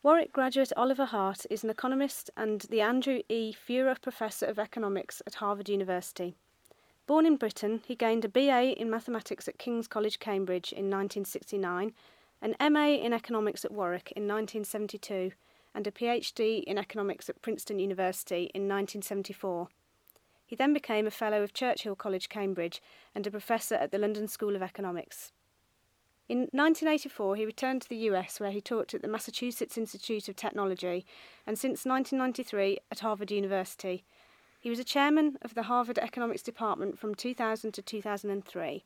Warwick graduate Oliver Hart is an economist and the Andrew E. Furer Professor of Economics at Harvard University. Born in Britain, he gained a BA in mathematics at King's College, Cambridge in 1969, an MA in economics at Warwick in 1972, and a PhD in economics at Princeton University in 1974. He then became a Fellow of Churchill College, Cambridge, and a Professor at the London School of Economics. In 1984, he returned to the US where he taught at the Massachusetts Institute of Technology and since 1993 at Harvard University. He was a chairman of the Harvard Economics Department from 2000 to 2003.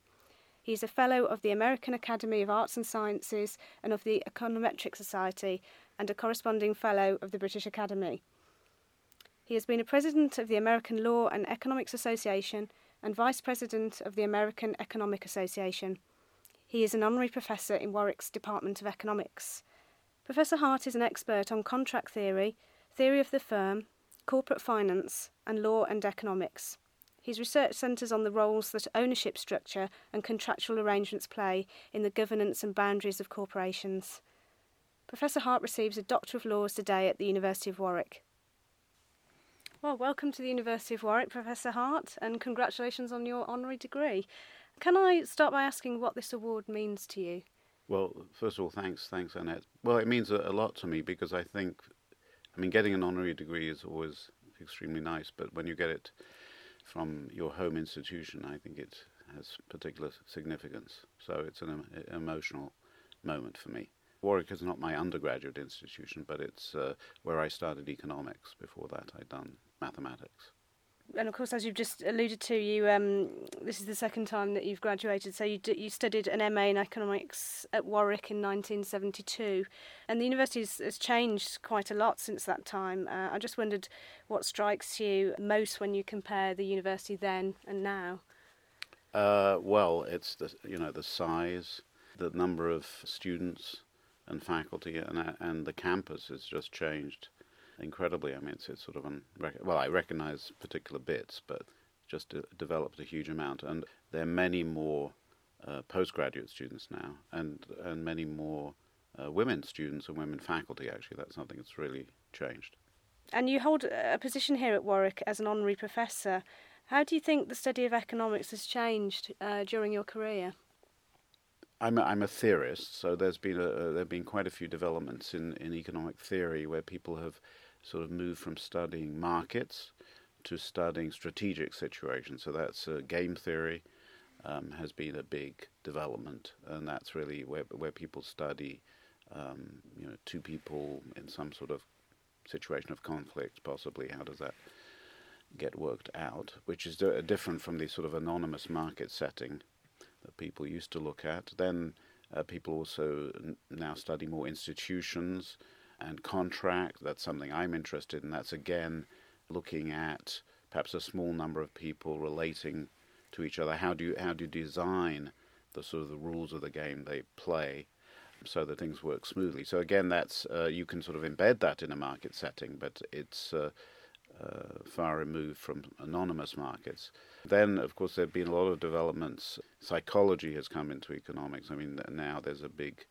He is a fellow of the American Academy of Arts and Sciences and of the Econometric Society and a corresponding fellow of the British Academy. He has been a president of the American Law and Economics Association and vice president of the American Economic Association. He is an honorary professor in Warwick's Department of Economics. Professor Hart is an expert on contract theory, theory of the firm, corporate finance, and law and economics. His research centres on the roles that ownership structure and contractual arrangements play in the governance and boundaries of corporations. Professor Hart receives a Doctor of Laws today at the University of Warwick. Well, welcome to the University of Warwick, Professor Hart, and congratulations on your honorary degree. Can I start by asking what this award means to you? Well, first of all, thanks, thanks, Annette. Well, it means a, lot to me because I think, I mean, getting an honorary degree is always extremely nice, but when you get it from your home institution, I think it has particular significance. So it's an emotional moment for me. Warwick is not my undergraduate institution, but it's uh, where I started economics. Before that, I'd done mathematics and of course, as you've just alluded to, you um, this is the second time that you've graduated. So you d- you studied an MA in economics at Warwick in 1972, and the university has, has changed quite a lot since that time. Uh, I just wondered what strikes you most when you compare the university then and now. Uh, well, it's the you know the size, the number of students and faculty, and and the campus has just changed incredibly. I mean, it's, it's sort of unrec- well, I recognize particular bits, but just de- developed a huge amount, and there are many more uh, postgraduate students now, and and many more uh, women students and women faculty. Actually, that's something that's really changed. And you hold a position here at Warwick as an honorary professor. How do you think the study of economics has changed uh, during your career? I'm a, I'm a theorist, so there's been a, there've been quite a few developments in, in economic theory where people have sort of moved from studying markets to studying strategic situations. So that's uh, game theory um, has been a big development, and that's really where where people study, um, you know, two people in some sort of situation of conflict, possibly. How does that get worked out? Which is d- different from the sort of anonymous market setting that people used to look at. Then uh, people also n- now study more institutions and contract. That's something I'm interested in. That's again looking at perhaps a small number of people relating to each other. How do you how do you design the sort of the rules of the game they play so that things work smoothly? So again, that's uh, you can sort of embed that in a market setting, but it's uh, far removed from anonymous markets. Then, of course, there have been a lot of developments. Psychology has come into economics. I mean, now there's a big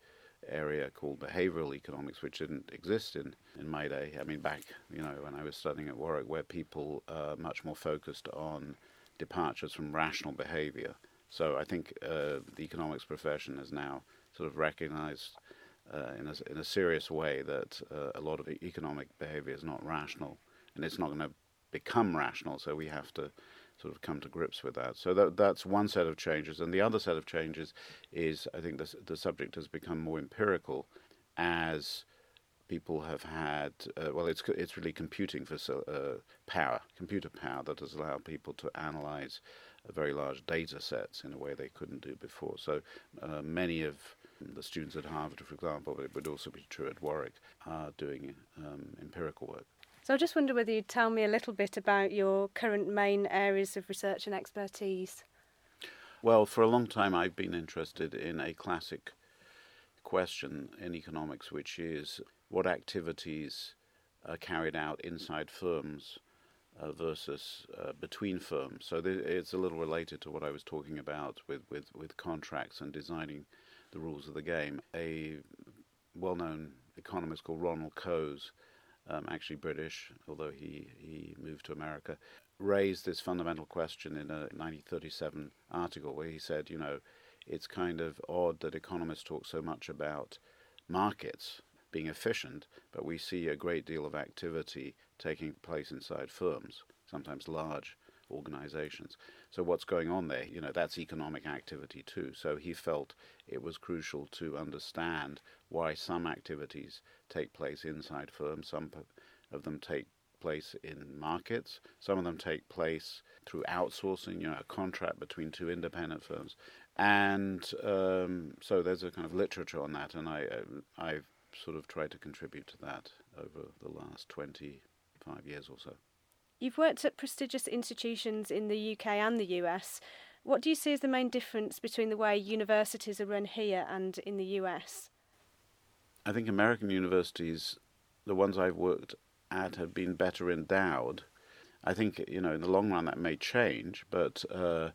area called behavioral economics, which didn't exist in, in my day. I mean, back, you know, when I was studying at Warwick, where people are much more focused on departures from rational behavior. So I think uh, the economics profession has now sort of recognized uh, in, a, in a serious way that uh, a lot of economic behavior is not rational and it's not going to become rational. So we have to sort of come to grips with that. So that that's one set of changes, and the other set of changes is I think the the subject has become more empirical as people have had uh, well it's it's really computing for uh, power computer power that has allowed people to analyze very large data sets in a way they couldn't do before so uh, many of the students at Harvard, for example, but it would also be true at Warwick, are doing um, empirical work. So I just wonder whether you'd tell me a little bit about your current main areas of research and expertise. Well, for a long time I've been interested in a classic question in economics, which is what activities are carried out inside firms uh, versus uh, between firms. So th- it's a little related to what I was talking about with, with, with contracts and designing the rules of the game. A well known economist called Ronald Coase, um, actually British, although he, he moved to America, raised this fundamental question in a 1937 article where he said, you know, it's kind of odd that economists talk so much about markets being efficient, but we see a great deal of activity taking place inside firms, sometimes large organizations. So what's going on there? You know, that's economic activity too. So he felt it was crucial to understand why some activities take place inside firms, some of them take place in markets, some of them take place through outsourcing, you know, a contract between two independent firms. And um, so there's a kind of literature on that, and I, uh, I've sort of tried to contribute to that over the last 25 years or so. You've worked at prestigious institutions in the UK and the US. What do you see as the main difference between the way universities are run here and in the US? I think American universities, the ones I've worked at, have been better endowed. I think, you know, in the long run that may change, but uh,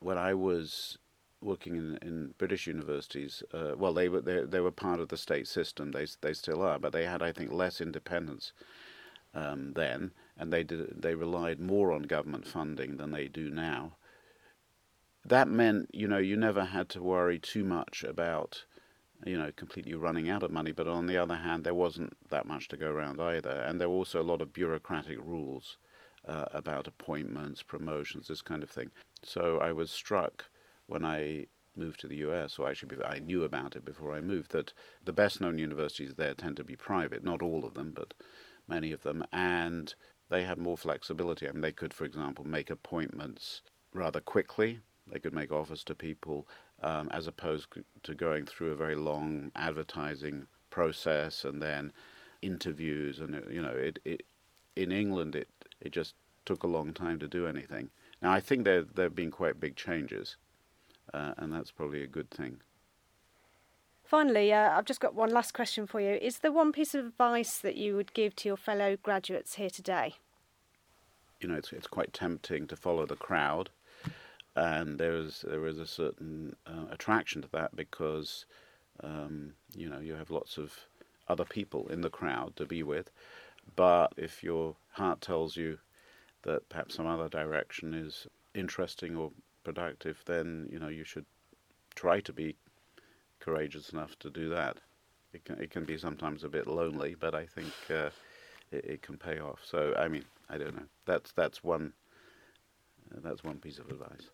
when I was working in, in British universities, uh, well, they were they, they were part of the state system. They they still are, but they had, I think, less independence um, then, and they did they relied more on government funding than they do now. That meant, you know, you never had to worry too much about, you know, completely running out of money. But on the other hand, there wasn't that much to go around either, and there were also a lot of bureaucratic rules uh, about appointments, promotions, this kind of thing. So I was struck when I moved to the US, or actually I knew about it before I moved, that the best known universities there tend to be private, not all of them, but many of them, and they had more flexibility. I mean, they could, for example, make appointments rather quickly. They could make offers to people um, as opposed to going through a very long advertising process and then interviews. And you know, it, it in England it it just took a long time to do anything. Now I think there there have been quite big changes, uh, and that's probably a good thing. Finally, uh, I've just got one last question for you. Is there one piece of advice that you would give to your fellow graduates here today? You know, it's it's quite tempting to follow the crowd, and there is there is a certain uh, attraction to that because um, you know you have lots of other people in the crowd to be with. But if your heart tells you that perhaps some other direction is interesting or productive, then you know you should try to be courageous enough to do that. It can it can be sometimes a bit lonely, but I think uh, it, it, can pay off. So I mean, I don't know. That's that's one uh, that's one piece of advice.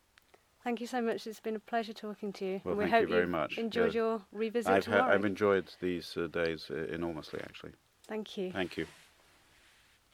Thank you so much. It's been a pleasure talking to you. Well, and we thank hope you very much. Enjoyed your revisit I've, tomorrow. I've enjoyed these uh, days uh, enormously, actually. Thank you. Thank you.